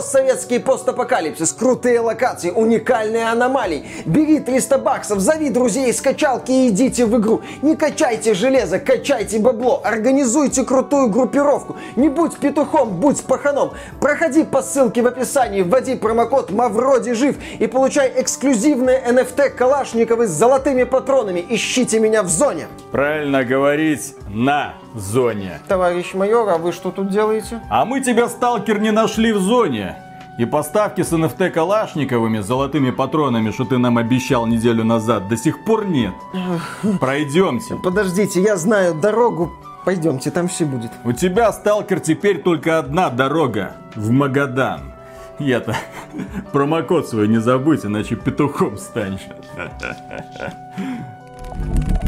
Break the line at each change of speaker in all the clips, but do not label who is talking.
постсоветский постапокалипсис, крутые локации, уникальные аномалии. Бери 300 баксов, зови друзей, скачалки и идите в игру. Не качайте железо, качайте бабло, организуйте крутую группировку. Не будь петухом, будь паханом. Проходи по ссылке в описании, вводи промокод Мавроди жив и получай эксклюзивные NFT Калашниковы с золотыми патронами. Ищите меня в зоне.
Правильно говорить на зоне.
Товарищ майор, а вы что тут делаете?
А мы тебя, сталкер, не нашли в зоне. И поставки с NFT Калашниковыми золотыми патронами, что ты нам обещал неделю назад, до сих пор нет. Пройдемте.
Подождите, я знаю дорогу. Пойдемте, там все будет.
У тебя, сталкер, теперь только одна дорога. В Магадан. Я-то промокод свой не забудь, иначе петухом станешь.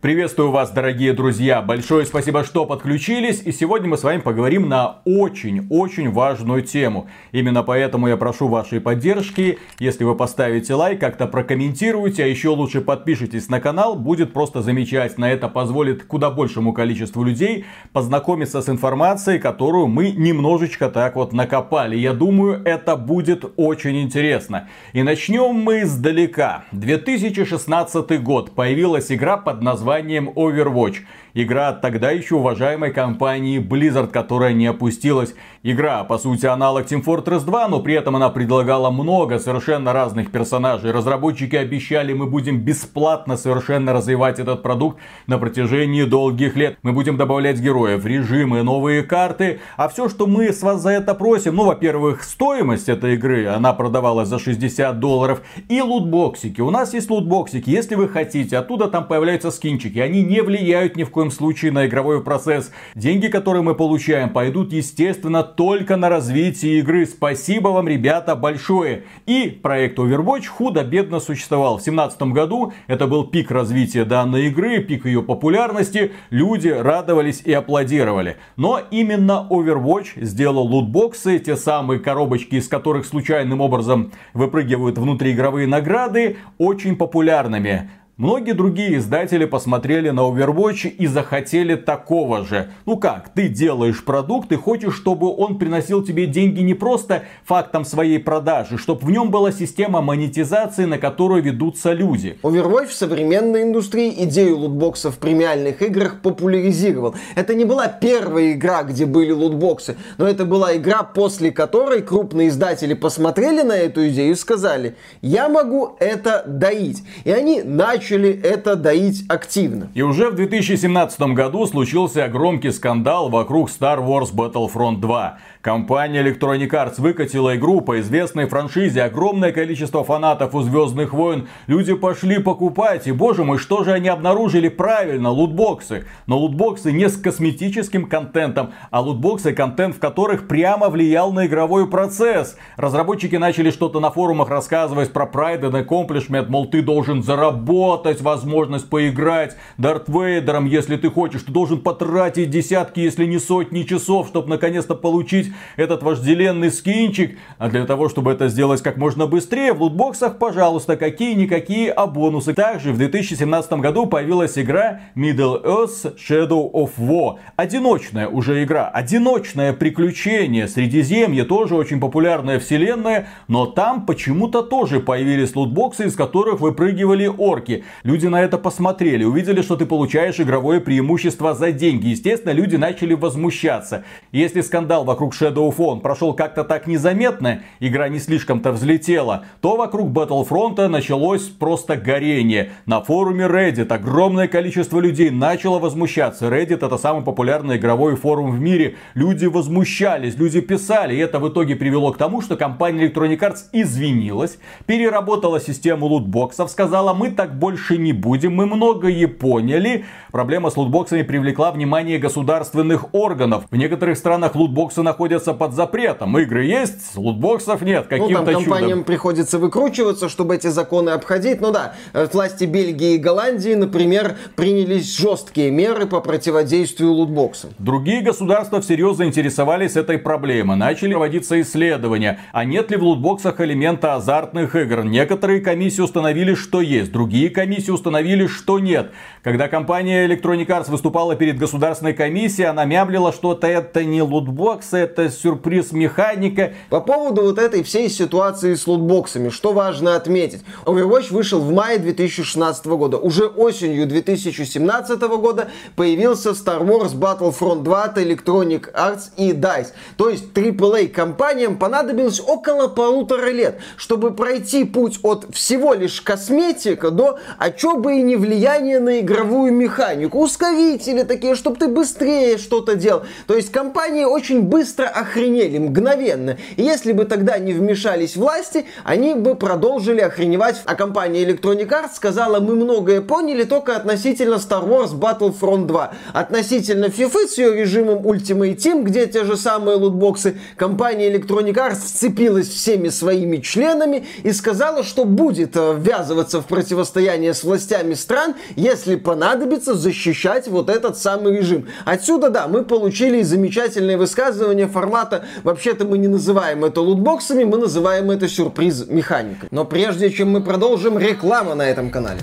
Приветствую вас, дорогие друзья! Большое спасибо, что подключились. И сегодня мы с вами поговорим на очень-очень важную тему. Именно поэтому я прошу вашей поддержки. Если вы поставите лайк, как-то прокомментируйте, а еще лучше подпишитесь на канал. Будет просто замечательно. Это позволит куда большему количеству людей познакомиться с информацией, которую мы немножечко так вот накопали. Я думаю, это будет очень интересно. И начнем мы издалека. 2016 год. Появилась игра под названием названием Overwatch. Игра от тогда еще уважаемой компании Blizzard, которая не опустилась. Игра, по сути, аналог Team Fortress 2, но при этом она предлагала много совершенно разных персонажей. Разработчики обещали, мы будем бесплатно совершенно развивать этот продукт на протяжении долгих лет. Мы будем добавлять героев, режимы, новые карты. А все, что мы с вас за это просим, ну, во-первых, стоимость этой игры, она продавалась за 60 долларов. И лутбоксики. У нас есть лутбоксики. Если вы хотите, оттуда там появляются скинчики. Они не влияют ни в коем коем случае на игровой процесс. Деньги, которые мы получаем, пойдут, естественно, только на развитие игры. Спасибо вам, ребята, большое. И проект Overwatch худо-бедно существовал. В 2017 году это был пик развития данной игры, пик ее популярности. Люди радовались и аплодировали. Но именно Overwatch сделал лутбоксы, те самые коробочки, из которых случайным образом выпрыгивают внутриигровые награды, очень популярными. Многие другие издатели посмотрели на Overwatch и захотели такого же. Ну как, ты делаешь продукт и хочешь, чтобы он приносил тебе деньги не просто фактом своей продажи, чтобы в нем была система монетизации, на которую ведутся люди.
Overwatch в современной индустрии идею лутбоксов в премиальных играх популяризировал. Это не была первая игра, где были лутбоксы, но это была игра, после которой крупные издатели посмотрели на эту идею и сказали, я могу это доить. И они начали начали это доить активно.
И уже в 2017 году случился громкий скандал вокруг Star Wars Battlefront 2. Компания Electronic Arts выкатила игру по известной франшизе. Огромное количество фанатов у Звездных войн. Люди пошли покупать. И боже мой, что же они обнаружили? Правильно, лутбоксы. Но лутбоксы не с косметическим контентом, а лутбоксы, контент в которых прямо влиял на игровой процесс. Разработчики начали что-то на форумах рассказывать про Pride and Accomplishment, мол, ты должен заработать возможность поиграть Дарт Вейдером, если ты хочешь. Ты должен потратить десятки, если не сотни часов, чтобы наконец-то получить этот вожделенный скинчик. А для того, чтобы это сделать как можно быстрее, в лутбоксах, пожалуйста, какие-никакие а бонусы. Также в 2017 году появилась игра Middle Earth Shadow of War. Одиночная уже игра, одиночное приключение. Средиземье тоже очень популярная вселенная, но там почему-то тоже появились лутбоксы, из которых выпрыгивали орки. Люди на это посмотрели, увидели, что ты получаешь игровое преимущество за деньги. Естественно, люди начали возмущаться. Если скандал вокруг Shadow of War прошел как-то так незаметно, игра не слишком-то взлетела, то вокруг Battlefront началось просто горение. На форуме Reddit огромное количество людей начало возмущаться. Reddit это самый популярный игровой форум в мире. Люди возмущались, люди писали. И это в итоге привело к тому, что компания Electronic Arts извинилась, переработала систему лутбоксов, сказала, мы так больше не будем, мы многое поняли. Проблема с лутбоксами привлекла внимание государственных органов. В некоторых странах лутбоксы находятся под запретом. Игры есть, лутбоксов нет. Каким-то
ну, там компаниям
чудом.
приходится выкручиваться, чтобы эти законы обходить. Ну да, власти Бельгии и Голландии, например, принялись жесткие меры по противодействию лутбоксам.
Другие государства всерьез заинтересовались этой проблемой. Начали проводиться исследования, а нет ли в лутбоксах элемента азартных игр. Некоторые комиссии установили, что есть. Другие комиссии установили, что нет. Когда компания Electronic Arts выступала перед государственной комиссией, она мямлила, что это не лутбокс, это сюрприз механика.
По поводу вот этой всей ситуации с лутбоксами, что важно отметить. Overwatch вышел в мае 2016 года. Уже осенью 2017 года появился Star Wars Battlefront 2 от Electronic Arts и DICE. То есть AAA компаниям понадобилось около полутора лет, чтобы пройти путь от всего лишь косметика до, а чё бы и не влияние на игровую механику. Ускорители такие, чтобы ты быстрее что-то делал. То есть компании очень быстро охренели, мгновенно. И если бы тогда не вмешались власти, они бы продолжили охреневать. А компания Electronic Arts сказала, мы многое поняли только относительно Star Wars Battlefront 2. Относительно FIFA с ее режимом Ultimate Team, где те же самые лутбоксы, компания Electronic Arts вцепилась всеми своими членами и сказала, что будет э, ввязываться в противостояние с властями стран, если понадобится защищать вот этот самый режим. Отсюда, да, мы получили замечательное высказывание формата «Вообще-то мы не называем это лутбоксами, мы называем это сюрприз механикой». Но прежде чем мы продолжим, реклама на этом канале.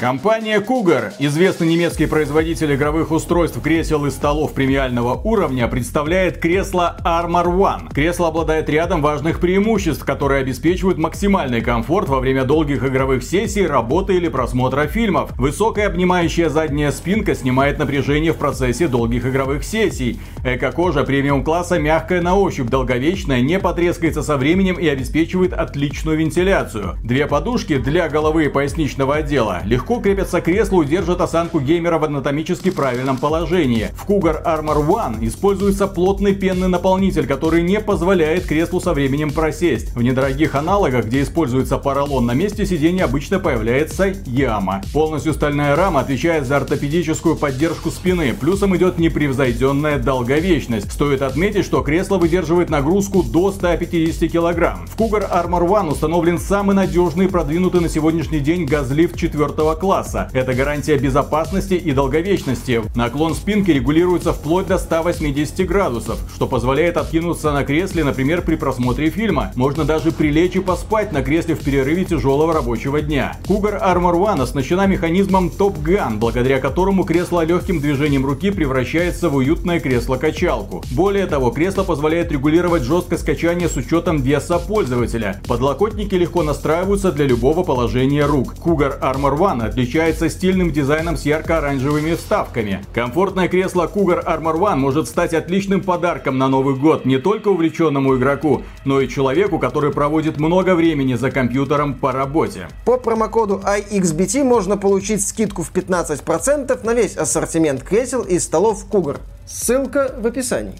Компания Cougar, известный немецкий производитель игровых устройств, кресел и столов премиального уровня, представляет кресло Armor One. Кресло обладает рядом важных преимуществ, которые обеспечивают максимальный комфорт во время долгих игровых сессий, работы или просмотра фильмов. Высокая обнимающая задняя спинка снимает напряжение в процессе долгих игровых сессий. Эко-кожа премиум класса мягкая на ощупь, долговечная, не потрескается со временем и обеспечивает отличную вентиляцию. Две подушки для головы и поясничного отдела легко легко крепятся к креслу и держат осанку геймера в анатомически правильном положении. В Cougar Armor One используется плотный пенный наполнитель, который не позволяет креслу со временем просесть. В недорогих аналогах, где используется поролон, на месте сидения обычно появляется яма. Полностью стальная рама отвечает за ортопедическую поддержку спины, плюсом идет непревзойденная долговечность. Стоит отметить, что кресло выдерживает нагрузку до 150 кг. В Cougar Armor One установлен самый надежный и продвинутый на сегодняшний день газлифт 4 класса. Это гарантия безопасности и долговечности. Наклон спинки регулируется вплоть до 180 градусов, что позволяет откинуться на кресле, например, при просмотре фильма. Можно даже прилечь и поспать на кресле в перерыве тяжелого рабочего дня. Cougar Armor One оснащена механизмом Top Gun, благодаря которому кресло легким движением руки превращается в уютное кресло-качалку. Более того, кресло позволяет регулировать жесткость качания с учетом веса пользователя. Подлокотники легко настраиваются для любого положения рук. Cougar Armor One отличается стильным дизайном с ярко-оранжевыми вставками. Комфортное кресло Cougar Armor One может стать отличным подарком на Новый год не только увлеченному игроку, но и человеку, который проводит много времени за компьютером по работе.
По промокоду iXBT можно получить скидку в 15% на весь ассортимент кресел и столов Cougar. Ссылка в описании.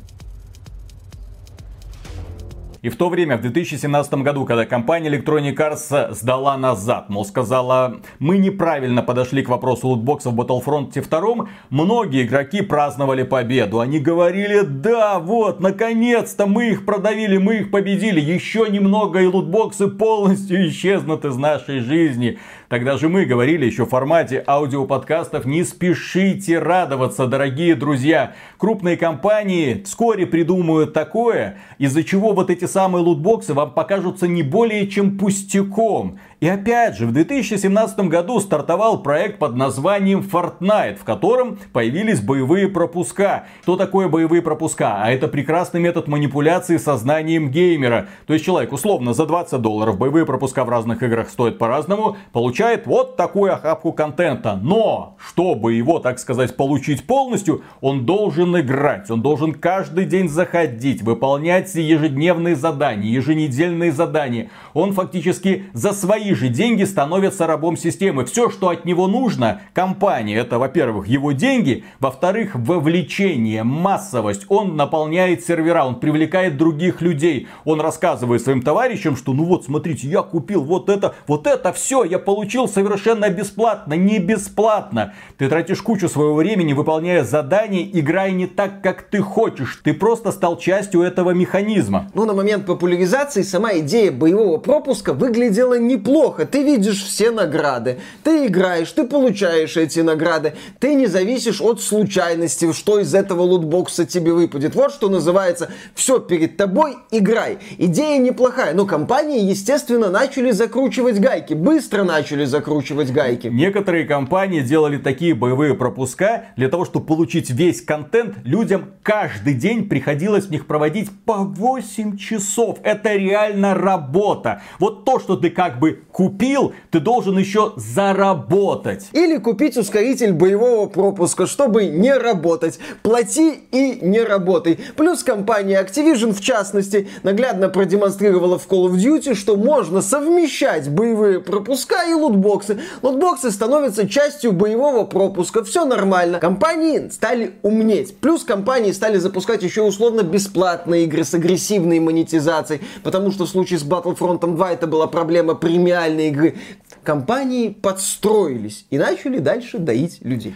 И в то время, в 2017 году, когда компания Electronic Arts сдала назад, мол, сказала, мы неправильно подошли к вопросу лутбоксов в Battlefront 2, многие игроки праздновали победу. Они говорили, да, вот, наконец-то мы их продавили, мы их победили, еще немного и лутбоксы полностью исчезнут из нашей жизни. Тогда же мы говорили еще в формате аудиоподкастов, не спешите радоваться, дорогие друзья. Крупные компании вскоре придумают такое, из-за чего вот эти самые лутбоксы вам покажутся не более чем пустяком. И опять же, в 2017 году стартовал проект под названием Fortnite, в котором появились боевые пропуска. Что такое боевые пропуска? А это прекрасный метод манипуляции сознанием геймера. То есть человек условно за 20 долларов, боевые пропуска в разных играх стоят по-разному, получает вот такую охапку контента. Но, чтобы его, так сказать, получить полностью, он должен играть. Он должен каждый день заходить, выполнять ежедневные задания, еженедельные задания. Он фактически за свои свои же деньги становится рабом системы. Все, что от него нужно, компания, это, во-первых, его деньги, во-вторых, вовлечение, массовость. Он наполняет сервера, он привлекает других людей. Он рассказывает своим товарищам, что ну вот, смотрите, я купил вот это, вот это все, я получил совершенно бесплатно, не бесплатно. Ты тратишь кучу своего времени, выполняя задания, играя не так, как ты хочешь. Ты просто стал частью этого механизма.
Ну, на момент популяризации сама идея боевого пропуска выглядела неплохо неплохо. Ты видишь все награды. Ты играешь, ты получаешь эти награды. Ты не зависишь от случайности, что из этого лутбокса тебе выпадет. Вот что называется «все перед тобой, играй». Идея неплохая, но компании, естественно, начали закручивать гайки. Быстро начали закручивать гайки.
Некоторые компании делали такие боевые пропуска для того, чтобы получить весь контент. Людям каждый день приходилось в них проводить по 8 часов. Это реально работа. Вот то, что ты как бы купил, ты должен еще заработать.
Или купить ускоритель боевого пропуска, чтобы не работать. Плати и не работай. Плюс компания Activision, в частности, наглядно продемонстрировала в Call of Duty, что можно совмещать боевые пропуска и лутбоксы. Лутбоксы становятся частью боевого пропуска. Все нормально. Компании стали умнеть. Плюс компании стали запускать еще условно бесплатные игры с агрессивной монетизацией. Потому что в случае с Battlefront 2 это была проблема премиальной игры. Компании подстроились и начали дальше доить людей.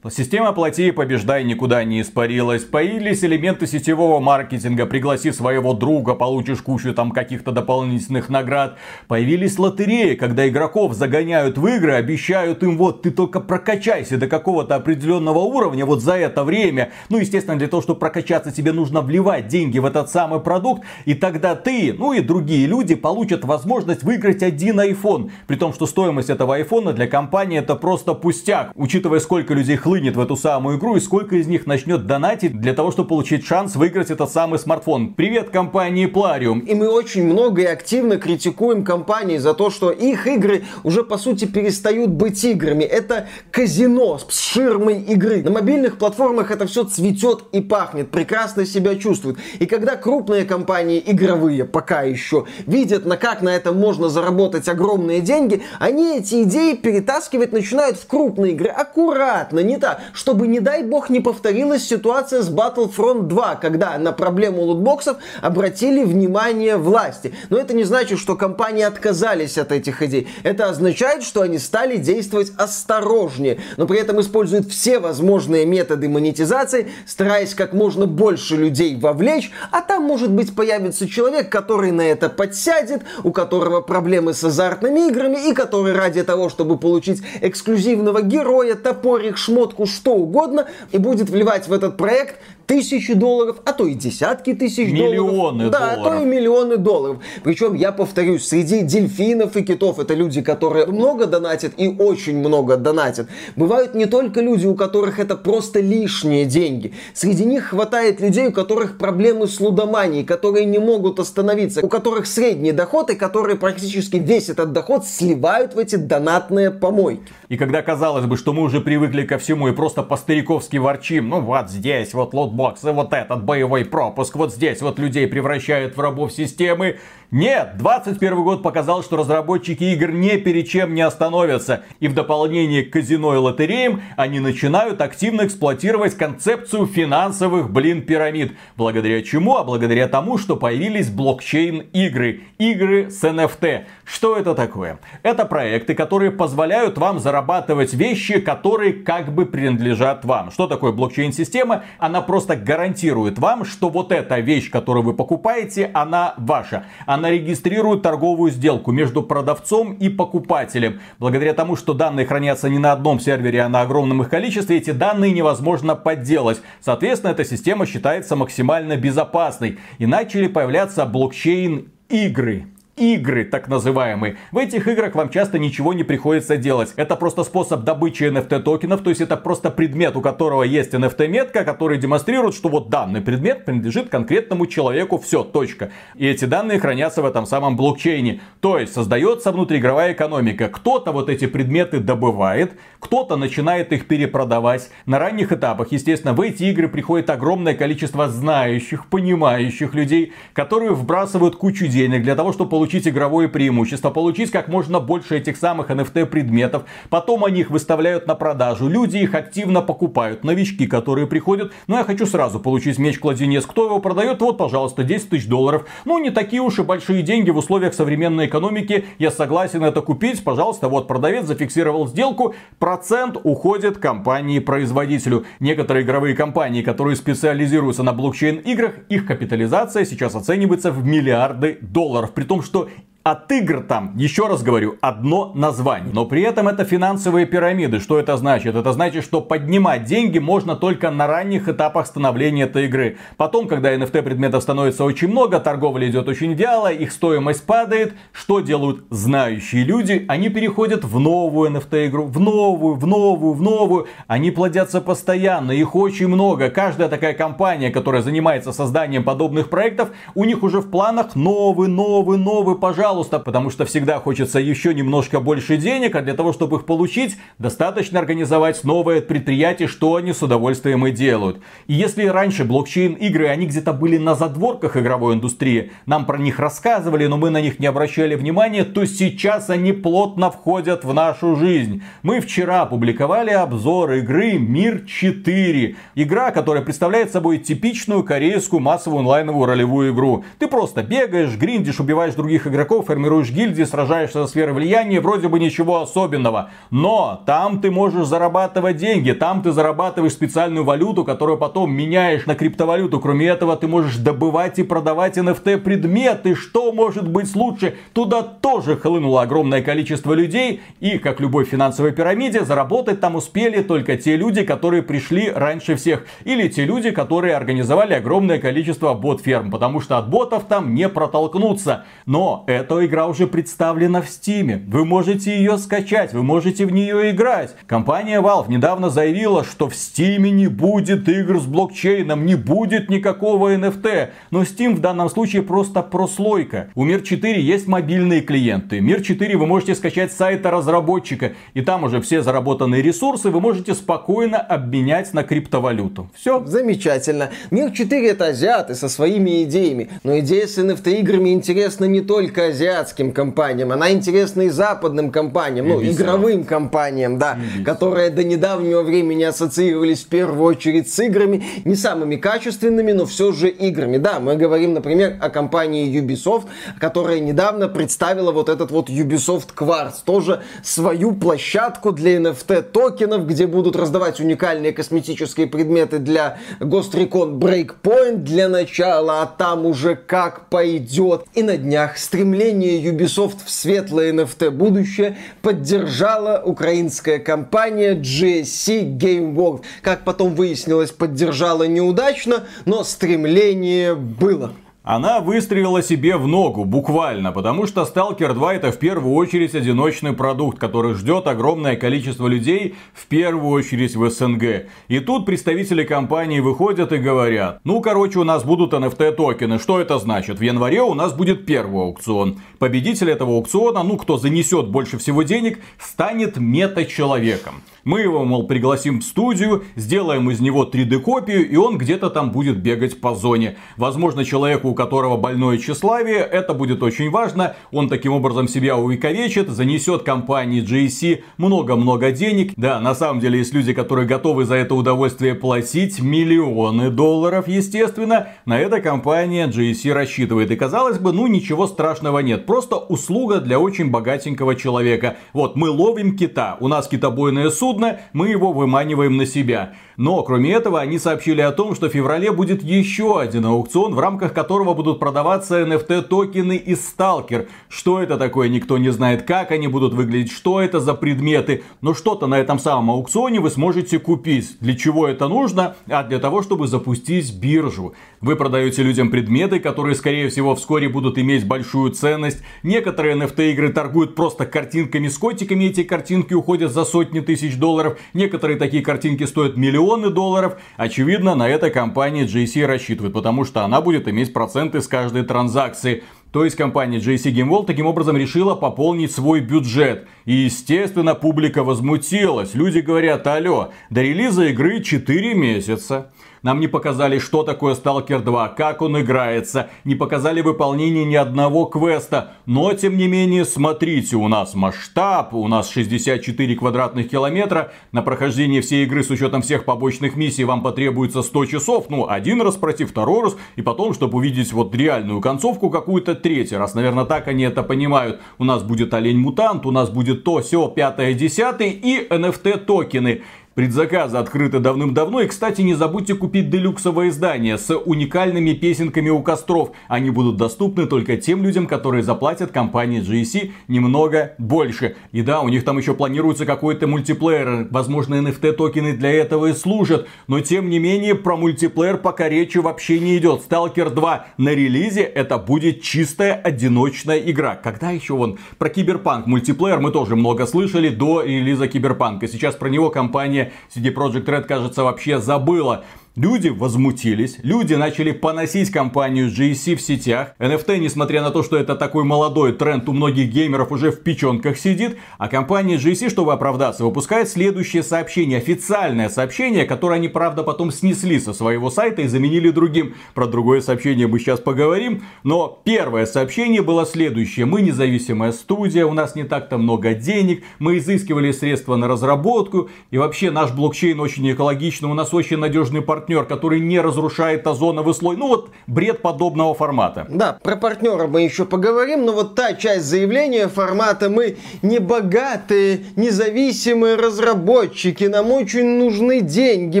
Система «Плати и побеждай» никуда не испарилась. Появились элементы сетевого маркетинга. Пригласи своего друга, получишь кучу там каких-то дополнительных наград. Появились лотереи, когда игроков загоняют в игры, обещают им, вот, ты только прокачайся до какого-то определенного уровня вот за это время. Ну, естественно, для того, чтобы прокачаться, тебе нужно вливать деньги в этот самый продукт. И тогда ты, ну и другие люди получат возможность выиграть один iPhone. При том, что стоимость этого iPhone для компании это просто пустяк. Учитывая, сколько людей хлынет в эту самую игру и сколько из них начнет донатить для того, чтобы получить шанс выиграть этот самый смартфон. Привет компании Plarium.
И мы очень много и активно критикуем компании за то, что их игры уже по сути перестают быть играми. Это казино с ширмой игры. На мобильных платформах это все цветет и пахнет, прекрасно себя чувствует. И когда крупные компании игровые пока еще видят, на как на этом можно заработать огромные деньги, они эти идеи перетаскивать начинают в крупные игры аккуратно, не так, чтобы, не дай бог, не повторилась ситуация с Battlefront 2, когда на проблему лутбоксов обратили внимание власти. Но это не значит, что компании отказались от этих идей. Это означает, что они стали действовать осторожнее, но при этом используют все возможные методы монетизации, стараясь как можно больше людей вовлечь, а там, может быть, появится человек, который на это подсядет, у которого проблемы с азартными играми и который ради того, чтобы получить эксклюзивного героя, топорик, шмот, разработку что угодно и будет вливать в этот проект тысячи долларов, а то и десятки тысяч
миллионы
долларов. Да,
долларов.
а то и миллионы долларов. Причем, я повторюсь, среди дельфинов и китов это люди, которые много донатят и очень много донатят. Бывают не только люди, у которых это просто лишние деньги. Среди них хватает людей, у которых проблемы с лудоманией, которые не могут остановиться, у которых средний доход и которые практически весь этот доход сливают в эти донатные помойки.
И когда казалось бы, что мы уже привыкли ко всему и просто по-стариковски ворчим, ну вот здесь вот лотбоксы, вот этот боевой пропуск, вот здесь вот людей превращают в рабов системы, нет, 21 год показал, что разработчики игр не перед чем не остановятся. И в дополнение к казино и лотереям они начинают активно эксплуатировать концепцию финансовых, блин, пирамид. Благодаря чему? А благодаря тому, что появились блокчейн-игры. Игры с NFT. Что это такое? Это проекты, которые позволяют вам зарабатывать вещи, которые как бы принадлежат вам. Что такое блокчейн-система? Она просто гарантирует вам, что вот эта вещь, которую вы покупаете, она ваша. Она она регистрирует торговую сделку между продавцом и покупателем. Благодаря тому, что данные хранятся не на одном сервере, а на огромном их количестве, эти данные невозможно подделать. Соответственно, эта система считается максимально безопасной. И начали появляться блокчейн игры игры, так называемые. В этих играх вам часто ничего не приходится делать. Это просто способ добычи NFT токенов, то есть это просто предмет, у которого есть NFT метка, который демонстрирует, что вот данный предмет принадлежит конкретному человеку, все, точка. И эти данные хранятся в этом самом блокчейне. То есть создается внутриигровая экономика. Кто-то вот эти предметы добывает, кто-то начинает их перепродавать. На ранних этапах, естественно, в эти игры приходит огромное количество знающих, понимающих людей, которые вбрасывают кучу денег для того, чтобы получить игровое преимущество, получить как можно больше этих самых NFT предметов. Потом они их выставляют на продажу. Люди их активно покупают. Новички, которые приходят. Ну, я хочу сразу получить меч-кладенец. Кто его продает? Вот, пожалуйста, 10 тысяч долларов. Ну, не такие уж и большие деньги в условиях современной экономики. Я согласен это купить. Пожалуйста, вот продавец зафиксировал сделку. Процент уходит компании-производителю. Некоторые игровые компании, которые специализируются на блокчейн-играх, их капитализация сейчас оценивается в миллиарды долларов. При том, что что от игр там, еще раз говорю, одно название. Но при этом это финансовые пирамиды. Что это значит? Это значит, что поднимать деньги можно только на ранних этапах становления этой игры. Потом, когда NFT предметов становится очень много, торговля идет очень вяло, их стоимость падает. Что делают знающие люди? Они переходят в новую NFT игру, в новую, в новую, в новую. Они плодятся постоянно, их очень много. Каждая такая компания, которая занимается созданием подобных проектов, у них уже в планах новый, новый, новый, пожалуйста пожалуйста, потому что всегда хочется еще немножко больше денег, а для того, чтобы их получить, достаточно организовать новое предприятие, что они с удовольствием и делают. И если раньше блокчейн-игры, они где-то были на задворках игровой индустрии, нам про них рассказывали, но мы на них не обращали внимания, то сейчас они плотно входят в нашу жизнь. Мы вчера опубликовали обзор игры Мир 4. Игра, которая представляет собой типичную корейскую массовую онлайновую ролевую игру. Ты просто бегаешь, гриндишь, убиваешь других игроков, формируешь гильдии, сражаешься за сферы влияния, вроде бы ничего особенного. Но там ты можешь зарабатывать деньги, там ты зарабатываешь специальную валюту, которую потом меняешь на криптовалюту. Кроме этого, ты можешь добывать и продавать NFT предметы. Что может быть лучше? Туда тоже хлынуло огромное количество людей. И, как любой финансовой пирамиде, заработать там успели только те люди, которые пришли раньше всех. Или те люди, которые организовали огромное количество бот-ферм. Потому что от ботов там не протолкнуться. Но это эта игра уже представлена в Steam. Вы можете ее скачать, вы можете в нее играть. Компания Valve недавно заявила, что в Steam не будет игр с блокчейном, не будет никакого NFT. Но Steam в данном случае просто прослойка. У Мир 4 есть мобильные клиенты. Мир 4 вы можете скачать с сайта разработчика. И там уже все заработанные ресурсы вы можете спокойно обменять на криптовалюту. Все.
Замечательно. Мир 4 это азиаты со своими идеями. Но идея с NFT играми интересна не только азиатам азиатским компаниям, она интересна и западным компаниям, ну, игровым компаниям, да, которые до недавнего времени ассоциировались в первую очередь с играми, не самыми качественными, но все же играми. Да, мы говорим, например, о компании Ubisoft, которая недавно представила вот этот вот Ubisoft Quartz, тоже свою площадку для NFT токенов, где будут раздавать уникальные косметические предметы для Ghost Recon Breakpoint для начала, а там уже как пойдет. И на днях стремление вторжение Ubisoft в светлое NFT будущее поддержала украинская компания GSC Game World. Как потом выяснилось, поддержала неудачно, но стремление было.
Она выстрелила себе в ногу, буквально, потому что Stalker 2 это в первую очередь одиночный продукт, который ждет огромное количество людей, в первую очередь в СНГ. И тут представители компании выходят и говорят, ну короче у нас будут NFT токены, что это значит? В январе у нас будет первый аукцион. Победитель этого аукциона, ну кто занесет больше всего денег, станет мета-человеком. Мы его, мол, пригласим в студию, сделаем из него 3D-копию, и он где-то там будет бегать по зоне. Возможно, человеку, у которого больное тщеславие, это будет очень важно. Он таким образом себя увековечит, занесет компании GSC много-много денег. Да, на самом деле есть люди, которые готовы за это удовольствие платить миллионы долларов, естественно. На это компания GSC рассчитывает. И казалось бы, ну ничего страшного нет. Просто услуга для очень богатенького человека. Вот мы ловим кита, у нас китобойное судно, мы его выманиваем на себя. Но, кроме этого, они сообщили о том, что в феврале будет еще один аукцион, в рамках которого будут продаваться NFT токены из Stalker. Что это такое, никто не знает, как они будут выглядеть, что это за предметы. Но что-то на этом самом аукционе вы сможете купить. Для чего это нужно? А для того, чтобы запустить биржу. Вы продаете людям предметы, которые, скорее всего, вскоре будут иметь большую ценность. Некоторые NFT игры торгуют просто картинками с котиками, эти картинки уходят за сотни тысяч долларов. Некоторые такие картинки стоят миллион миллионы долларов. Очевидно, на это компания JC рассчитывает, потому что она будет иметь проценты с каждой транзакции. То есть компания JC Game World таким образом решила пополнить свой бюджет. И естественно публика возмутилась. Люди говорят, алло, до релиза игры 4 месяца. Нам не показали, что такое Stalker 2, как он играется, не показали выполнение ни одного квеста. Но, тем не менее, смотрите, у нас масштаб, у нас 64 квадратных километра. На прохождение всей игры с учетом всех побочных миссий вам потребуется 100 часов. Ну, один раз пройти, второй раз. И потом, чтобы увидеть вот реальную концовку какую-то третий раз. Наверное, так они это понимают. У нас будет олень-мутант, у нас будет то, все, пятое, десятое и NFT токены. Предзаказы открыты давным-давно. И, кстати, не забудьте купить делюксовое издание с уникальными песенками у костров. Они будут доступны только тем людям, которые заплатят компании GSC немного больше. И да, у них там еще планируется какой-то мультиплеер. Возможно, NFT токены для этого и служат. Но, тем не менее, про мультиплеер пока речи вообще не идет. Stalker 2 на релизе это будет чистая одиночная игра. Когда еще вон про Киберпанк мультиплеер мы тоже много слышали до релиза Киберпанка. Сейчас про него компания CD Projekt Red, кажется, вообще забыла. Люди возмутились, люди начали поносить компанию GSC в сетях. NFT, несмотря на то, что это такой молодой тренд, у многих геймеров уже в печенках сидит. А компания GSC, чтобы оправдаться, выпускает следующее сообщение, официальное сообщение, которое они, правда, потом снесли со своего сайта и заменили другим. Про другое сообщение мы сейчас поговорим. Но первое сообщение было следующее. Мы независимая студия, у нас не так-то много денег, мы изыскивали средства на разработку. И вообще наш блокчейн очень экологичный, у нас очень надежный партнер партнер, который не разрушает озоновый слой. Ну вот бред подобного формата.
Да, про партнера мы еще поговорим, но вот та часть заявления формата мы не богатые, независимые разработчики, нам очень нужны деньги,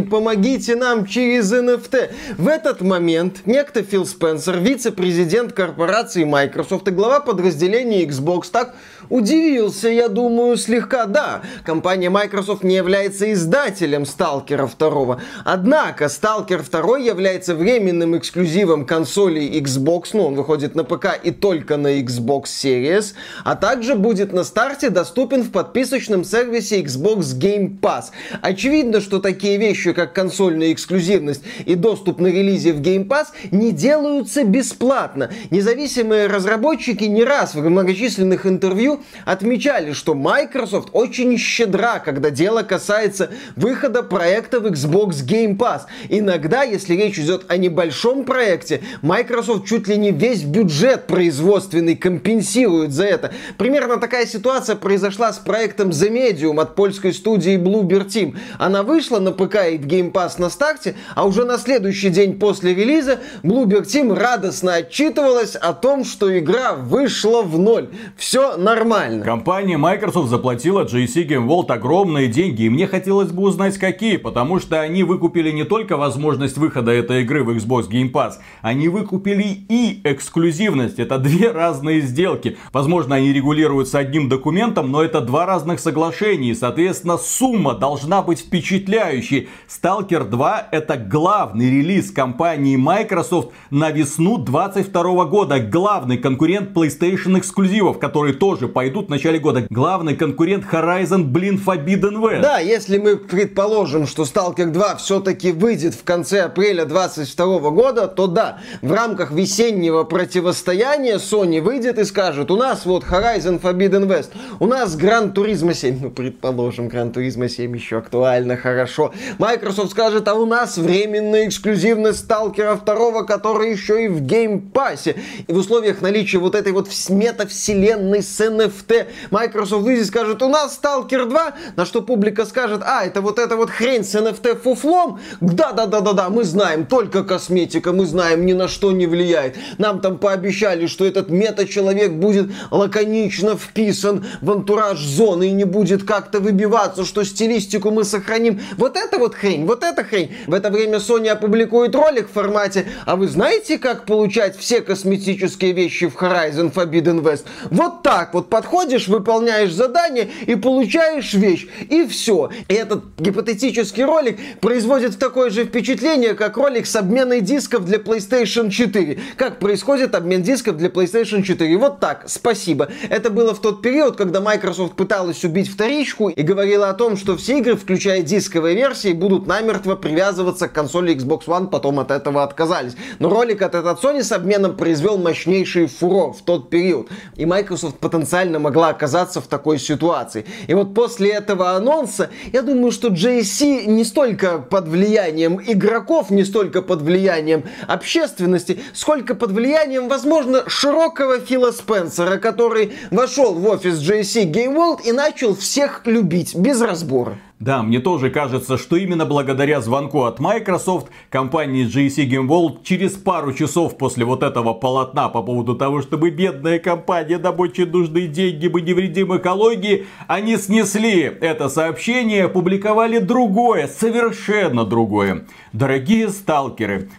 помогите нам через NFT. В этот момент некто Фил Спенсер, вице-президент корпорации Microsoft и глава подразделения Xbox, так удивился, я думаю, слегка. Да, компания Microsoft не является издателем Сталкера 2. Однако Сталкер 2 является временным эксклюзивом консолей Xbox, ну он выходит на ПК и только на Xbox Series, а также будет на старте доступен в подписочном сервисе Xbox Game Pass. Очевидно, что такие вещи, как консольная эксклюзивность и доступ на релизе в Game Pass не делаются бесплатно. Независимые разработчики не раз в многочисленных интервью отмечали, что Microsoft очень щедра, когда дело касается выхода проекта в Xbox Game Pass. Иногда, если речь идет о небольшом проекте, Microsoft чуть ли не весь бюджет производственный компенсирует за это. Примерно такая ситуация произошла с проектом The Medium от польской студии Bluebird Team. Она вышла на ПК и в Game Pass на старте, а уже на следующий день после релиза Bluebird Team радостно отчитывалась о том, что игра вышла в ноль. Все нормально.
Компания Microsoft заплатила JC Game World огромные деньги, и мне хотелось бы узнать какие, потому что они выкупили не только только возможность выхода этой игры в Xbox Game Pass, они выкупили и эксклюзивность. Это две разные сделки. Возможно, они регулируются одним документом, но это два разных соглашения. Соответственно, сумма должна быть впечатляющей. Stalker 2 это главный релиз компании Microsoft на весну 22 года. Главный конкурент PlayStation эксклюзивов, которые тоже пойдут в начале года. Главный конкурент Horizon, блин, Forbidden West.
Да, если мы предположим, что Stalker 2 все-таки выйдет выйдет в конце апреля 2022 года, то да, в рамках весеннего противостояния Sony выйдет и скажет, у нас вот Horizon Forbidden West, у нас Gran Turismo 7, ну предположим, Gran Turismo 7 еще актуально, хорошо. Microsoft скажет, а у нас временная эксклюзивность Сталкера 2, который еще и в Game Pass е. И в условиях наличия вот этой вот метавселенной с NFT Microsoft выйдет и скажет, у нас Сталкер 2, на что публика скажет, а, это вот эта вот хрень с NFT фуфлом, да, да-да-да-да, мы знаем, только косметика, мы знаем, ни на что не влияет. Нам там пообещали, что этот мета-человек будет лаконично вписан в антураж зоны и не будет как-то выбиваться, что стилистику мы сохраним. Вот это вот хрень, вот это хрень. В это время Sony опубликует ролик в формате, а вы знаете, как получать все косметические вещи в Horizon Forbidden West? Вот так вот подходишь, выполняешь задание и получаешь вещь. И все. И этот гипотетический ролик производит такое же же впечатление, как ролик с обменой дисков для PlayStation 4. Как происходит обмен дисков для PlayStation 4. Вот так, спасибо. Это было в тот период, когда Microsoft пыталась убить вторичку и говорила о том, что все игры, включая дисковые версии, будут намертво привязываться к консоли Xbox One, потом от этого отказались. Но ролик от этот Sony с обменом произвел мощнейший фурор в тот период. И Microsoft потенциально могла оказаться в такой ситуации. И вот после этого анонса, я думаю, что JC не столько под влиянием влиянием игроков, не столько под влиянием общественности, сколько под влиянием, возможно, широкого Фила Спенсера, который вошел в офис JC Game World и начал всех любить без разбора.
Да, мне тоже кажется, что именно благодаря звонку от Microsoft компании GSC Game World через пару часов после вот этого полотна по поводу того, чтобы бедная компания, нам очень нужны деньги, мы не вредим экологии, они снесли это сообщение, опубликовали другое, совершенно другое. Дорогие сталкеры,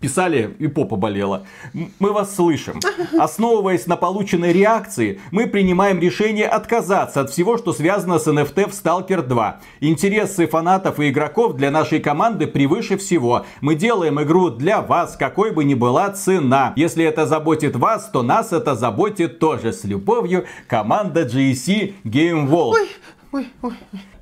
писали и попа болела. Мы вас слышим. Основываясь на полученной реакции, мы принимаем решение отказаться от всего, что связано с NFT в Stalker 2. Интересы фанатов и игроков для нашей команды превыше всего. Мы делаем игру для вас, какой бы ни была цена. Если это заботит вас, то нас это заботит тоже. С любовью, команда GSC Game World. Ой,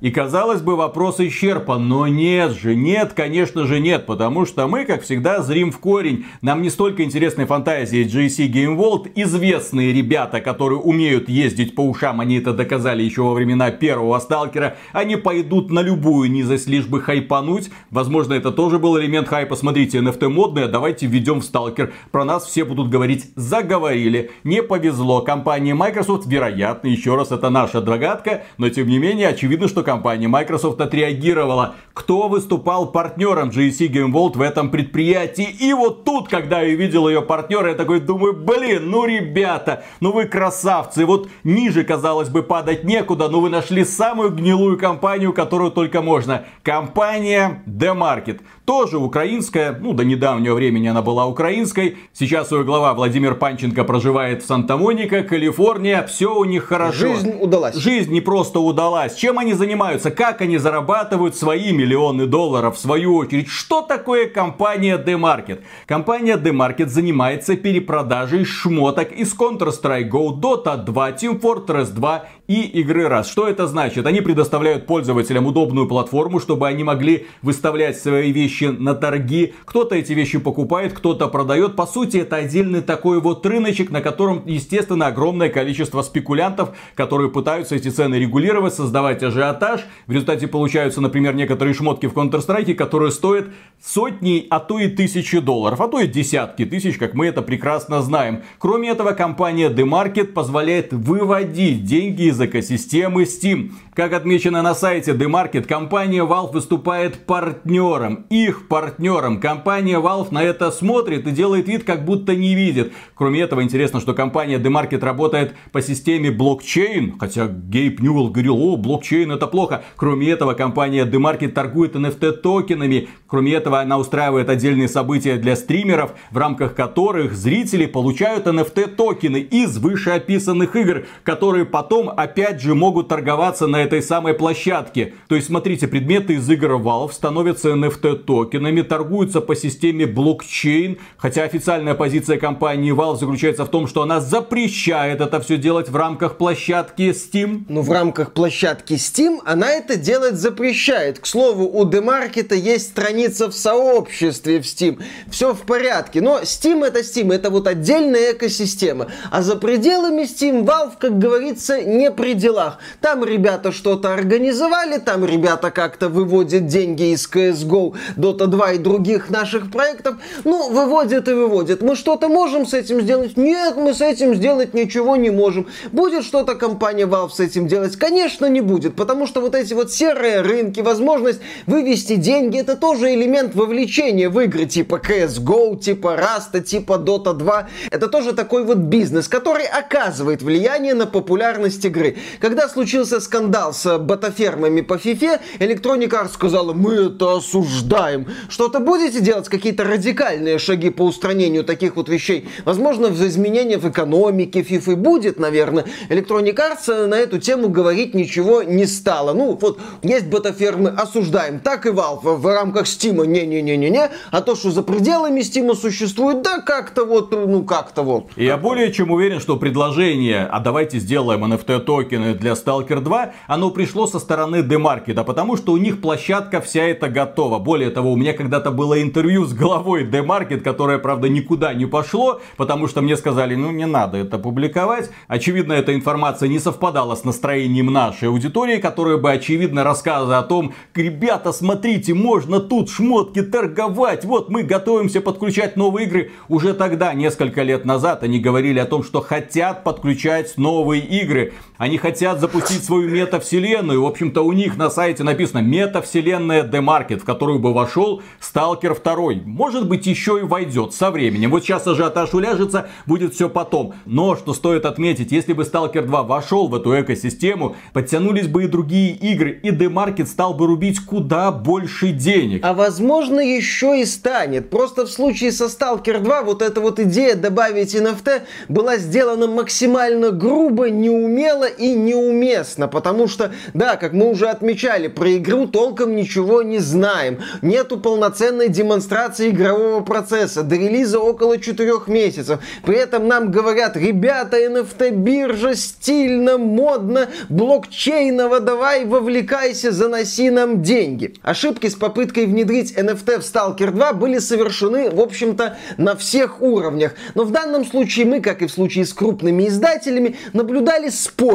И казалось бы вопрос исчерпан, но нет же, нет, конечно же нет, потому что мы, как всегда, зрим в корень. Нам не столько интересной фантазии GSC Game World, известные ребята, которые умеют ездить по ушам, они это доказали еще во времена первого сталкера, они пойдут на любую низость, лишь бы хайпануть. Возможно, это тоже был элемент хайпа. Смотрите, NFT модные, давайте введем в сталкер. Про нас все будут говорить, заговорили. Не повезло. Компании Microsoft, вероятно, еще раз, это наша догадка, но тем не менее, очевидно, что компания Microsoft отреагировала. Кто выступал партнером GSC Game World в этом предприятии? И вот тут, когда я видел ее партнера, я такой думаю, блин, ну ребята, ну вы красавцы. Вот ниже, казалось бы, падать некуда, но вы нашли самую гнилую компанию, которую только можно. Компания The Market. Тоже украинская, ну до недавнего времени она была украинской. Сейчас ее глава Владимир Панченко проживает в Санта-Моника, Калифорния. Все у них хорошо.
Жизнь удалась.
Жизнь не просто удалась. Чем они занимаются? как они зарабатывают свои миллионы долларов в свою очередь. Что такое компания D-Market? Компания D-Market занимается перепродажей шмоток из Counter-Strike Go, Dota 2, Team Fortress 2 и игры раз. Что это значит? Они предоставляют пользователям удобную платформу, чтобы они могли выставлять свои вещи на торги. Кто-то эти вещи покупает, кто-то продает. По сути, это отдельный такой вот рыночек, на котором, естественно, огромное количество спекулянтов, которые пытаются эти цены регулировать, создавать ажиотаж. В результате получаются, например, некоторые шмотки в Counter-Strike, которые стоят сотни, а то и тысячи долларов, а то и десятки тысяч, как мы это прекрасно знаем. Кроме этого, компания The Market позволяет выводить деньги из экосистемы Steam. Как отмечено на сайте The Market, компания Valve выступает партнером, их партнером. Компания Valve на это смотрит и делает вид, как будто не видит. Кроме этого, интересно, что компания The Market работает по системе блокчейн, хотя Гейб Ньюэлл говорил, о, блокчейн это плохо. Кроме этого, компания The Market торгует NFT токенами. Кроме этого, она устраивает отдельные события для стримеров, в рамках которых зрители получают NFT токены из вышеописанных игр, которые потом опять же могут торговаться на этой самой площадке. То есть, смотрите, предметы из игр Valve становятся NFT токенами, торгуются по системе блокчейн, хотя официальная позиция компании Valve заключается в том, что она запрещает это все делать в рамках площадки Steam.
Ну, в рамках площадки Steam она это делать запрещает. К слову, у Демаркета есть страница в сообществе в Steam. Все в порядке. Но Steam это Steam, это вот отдельная экосистема. А за пределами Steam Valve, как говорится, не при делах. Там ребята что-то организовали, там ребята как-то выводят деньги из CSGO, Dota 2 и других наших проектов. Ну, выводят и выводят. Мы что-то можем с этим сделать? Нет, мы с этим сделать ничего не можем. Будет что-то компания Valve с этим делать? Конечно, не будет, потому что вот эти вот серые рынки, возможность вывести деньги, это тоже элемент вовлечения в игры типа CSGO, типа Rust, типа Dota 2. Это тоже такой вот бизнес, который оказывает влияние на популярность игры игры. Когда случился скандал с ботафермами по FIFA, Electronic Arts сказала, мы это осуждаем. Что-то будете делать, какие-то радикальные шаги по устранению таких вот вещей? Возможно, в изменения в экономике FIFA будет, наверное. Electronic Arts на эту тему говорить ничего не стало. Ну, вот, есть ботафермы, осуждаем. Так и Valve в рамках Steam, не-не-не-не-не. А то, что за пределами Steam существует, да как-то вот, ну как-то вот.
Я более чем уверен, что предложение, а давайте сделаем NFT токены для Stalker 2, оно пришло со стороны Demarket, потому что у них площадка вся эта готова. Более того, у меня когда-то было интервью с главой Demarket, которое, правда, никуда не пошло, потому что мне сказали, ну не надо это публиковать. Очевидно, эта информация не совпадала с настроением нашей аудитории, которая бы, очевидно, рассказывала о том, ребята, смотрите, можно тут шмотки торговать, вот мы готовимся подключать новые игры. Уже тогда, несколько лет назад, они говорили о том, что хотят подключать новые игры. Они хотят запустить свою метавселенную. В общем-то, у них на сайте написано метавселенная Демаркет, в которую бы вошел Сталкер 2. Может быть, еще и войдет со временем. Вот сейчас ажиотаж уляжется, будет все потом. Но, что стоит отметить, если бы Сталкер 2 вошел в эту экосистему, подтянулись бы и другие игры, и Демаркет стал бы рубить куда больше денег.
А возможно, еще и станет. Просто в случае со Сталкер 2 вот эта вот идея добавить NFT была сделана максимально грубо, неумело и неуместно. Потому что, да, как мы уже отмечали, про игру толком ничего не знаем. Нету полноценной демонстрации игрового процесса. До релиза около 4 месяцев. При этом нам говорят, ребята, NFT биржа стильно, модно, блокчейново, давай вовлекайся, заноси нам деньги. Ошибки с попыткой внедрить NFT в Stalker 2 были совершены, в общем-то, на всех уровнях. Но в данном случае мы, как и в случае с крупными издателями, наблюдали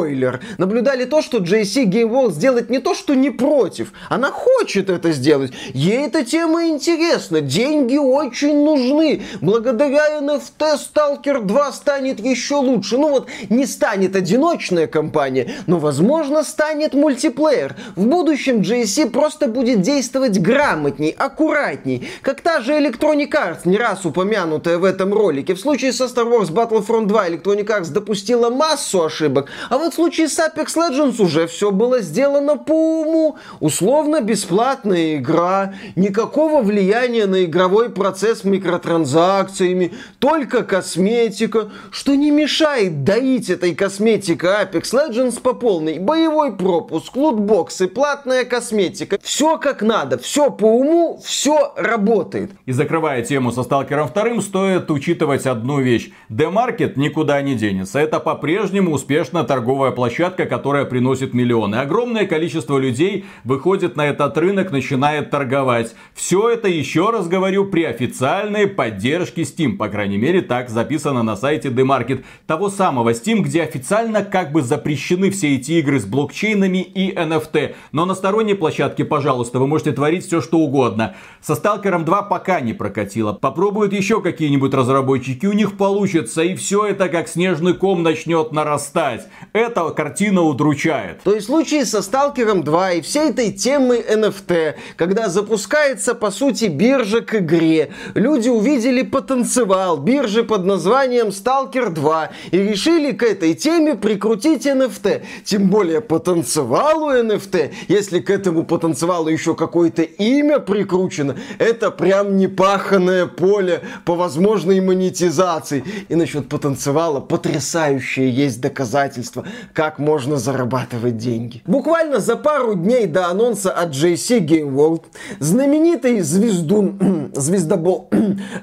спойлер. Наблюдали то, что JC Game World сделает не то, что не против. Она хочет это сделать. Ей эта тема интересна. Деньги очень нужны. Благодаря NFT Stalker 2 станет еще лучше. Ну вот, не станет одиночная компания, но, возможно, станет мультиплеер. В будущем JC просто будет действовать грамотней, аккуратней. Как та же Electronic Arts, не раз упомянутая в этом ролике. В случае со Star Wars Battlefront 2 Electronic Arts допустила массу ошибок, а вот случае с Apex Legends уже все было сделано по уму. Условно бесплатная игра, никакого влияния на игровой процесс микротранзакциями, только косметика, что не мешает доить этой косметикой Apex Legends по полной. Боевой пропуск, лутбоксы, платная косметика. Все как надо, все по уму, все работает.
И закрывая тему со Сталкером 2, стоит учитывать одну вещь. Демаркет никуда не денется. Это по-прежнему успешная торговая площадка, которая приносит миллионы. Огромное количество людей выходит на этот рынок, начинает торговать. Все это, еще раз говорю, при официальной поддержке Steam. По крайней мере, так записано на сайте Demarket. Того самого Steam, где официально как бы запрещены все эти игры с блокчейнами и NFT. Но на сторонней площадке, пожалуйста, вы можете творить все, что угодно. Со Сталкером 2 пока не прокатило. Попробуют еще какие-нибудь разработчики, у них получится. И все это как снежный ком начнет нарастать. Эта картина удручает.
То есть в со Сталкером 2 и всей этой темы NFT, когда запускается, по сути, биржа к игре, люди увидели потенциал биржи под названием Stalker 2 и решили к этой теме прикрутить NFT. Тем более потенциалу NFT, если к этому потенциалу еще какое-то имя прикручено, это прям непаханное поле по возможной монетизации. И насчет потенциала потрясающее есть доказательства, как можно зарабатывать деньги. Буквально за пару дней до анонса от JC Game World знаменитый звездун, звездобол,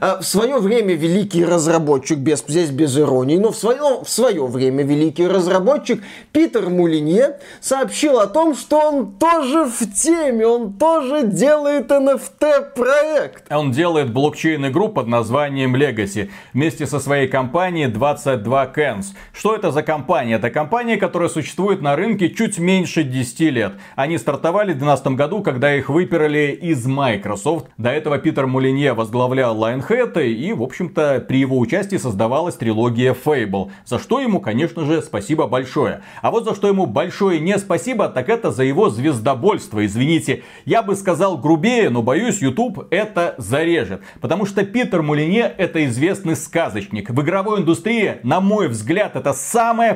а, в свое время великий разработчик, без, здесь без иронии, но в свое, в свое время великий разработчик Питер Мулинье сообщил о том, что он тоже в теме, он тоже делает NFT-проект.
Он делает блокчейн-игру под названием Legacy вместе со своей компанией 22 Cans. Что это за компания? Это компания, которая существует на рынке чуть меньше 10 лет. Они стартовали в 2012 году, когда их выперли из Microsoft. До этого Питер Мулинье возглавлял Lionhead, и, в общем-то, при его участии создавалась трилогия Fable. За что ему, конечно же, спасибо большое. А вот за что ему большое не спасибо, так это за его звездобольство. Извините, я бы сказал грубее, но боюсь, YouTube это зарежет. Потому что Питер Мулинье это известный сказочник. В игровой индустрии, на мой взгляд, это самая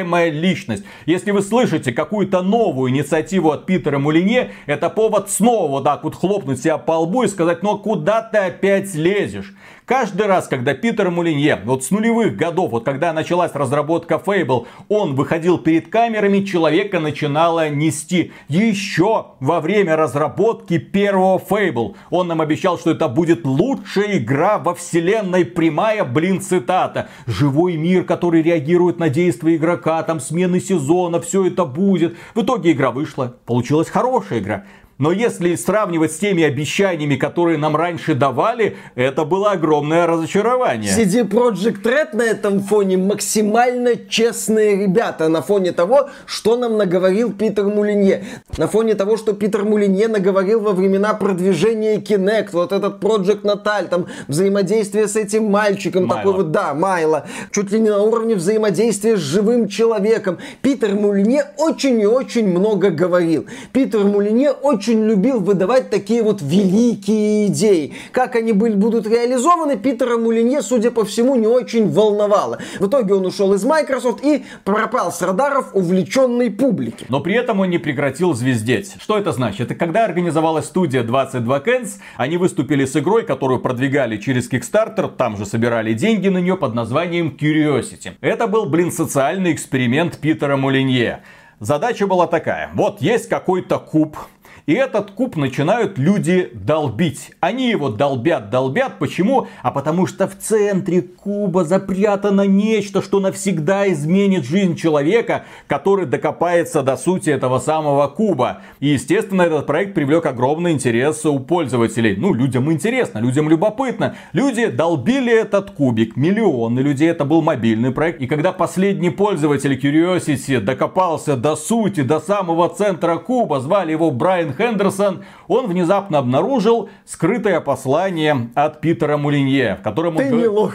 презираемая личность. Если вы слышите какую-то новую инициативу от Питера Мулинье, это повод снова вот так вот хлопнуть себя по лбу и сказать, ну куда ты опять лезешь? Каждый раз, когда Питер Мулинье, вот с нулевых годов, вот когда началась разработка Fable, он выходил перед камерами, человека начинало нести. Еще во время разработки первого Fable он нам обещал, что это будет лучшая игра во вселенной, прямая, блин, цитата. Живой мир, который реагирует на действия игрока, там смены сезона, все это будет. В итоге игра вышла, получилась хорошая игра. Но если сравнивать с теми обещаниями, которые нам раньше давали, это было огромное разочарование.
CD Project Red на этом фоне максимально честные ребята на фоне того, что нам наговорил Питер Мулинье. На фоне того, что Питер Мулинье наговорил во времена продвижения Kinect, вот этот Project Natal, там взаимодействие с этим мальчиком, Майло. такой вот, да, Майло, чуть ли не на уровне взаимодействия с живым человеком. Питер Мулинье очень и очень много говорил. Питер Мулинье очень любил выдавать такие вот великие идеи. Как они были, будут реализованы, Питера Мулинье, судя по всему, не очень волновало. В итоге он ушел из Microsoft и пропал с радаров увлеченной публики.
Но при этом он не прекратил звездеть. Что это значит? Это когда организовалась студия 22 Cans, они выступили с игрой, которую продвигали через Kickstarter, там же собирали деньги на нее под названием Curiosity. Это был, блин, социальный эксперимент Питера Мулинье. Задача была такая. Вот есть какой-то куб, и этот куб начинают люди долбить. Они его долбят, долбят. Почему? А потому что в центре куба запрятано нечто, что навсегда изменит жизнь человека, который докопается до сути этого самого куба. И, естественно, этот проект привлек огромный интерес у пользователей. Ну, людям интересно, людям любопытно. Люди долбили этот кубик. Миллионы людей. Это был мобильный проект. И когда последний пользователь Curiosity докопался до сути, до самого центра куба, звали его Брайан Хендерсон, он внезапно обнаружил скрытое послание от Питера Мулинье, в котором
он... Ты не лох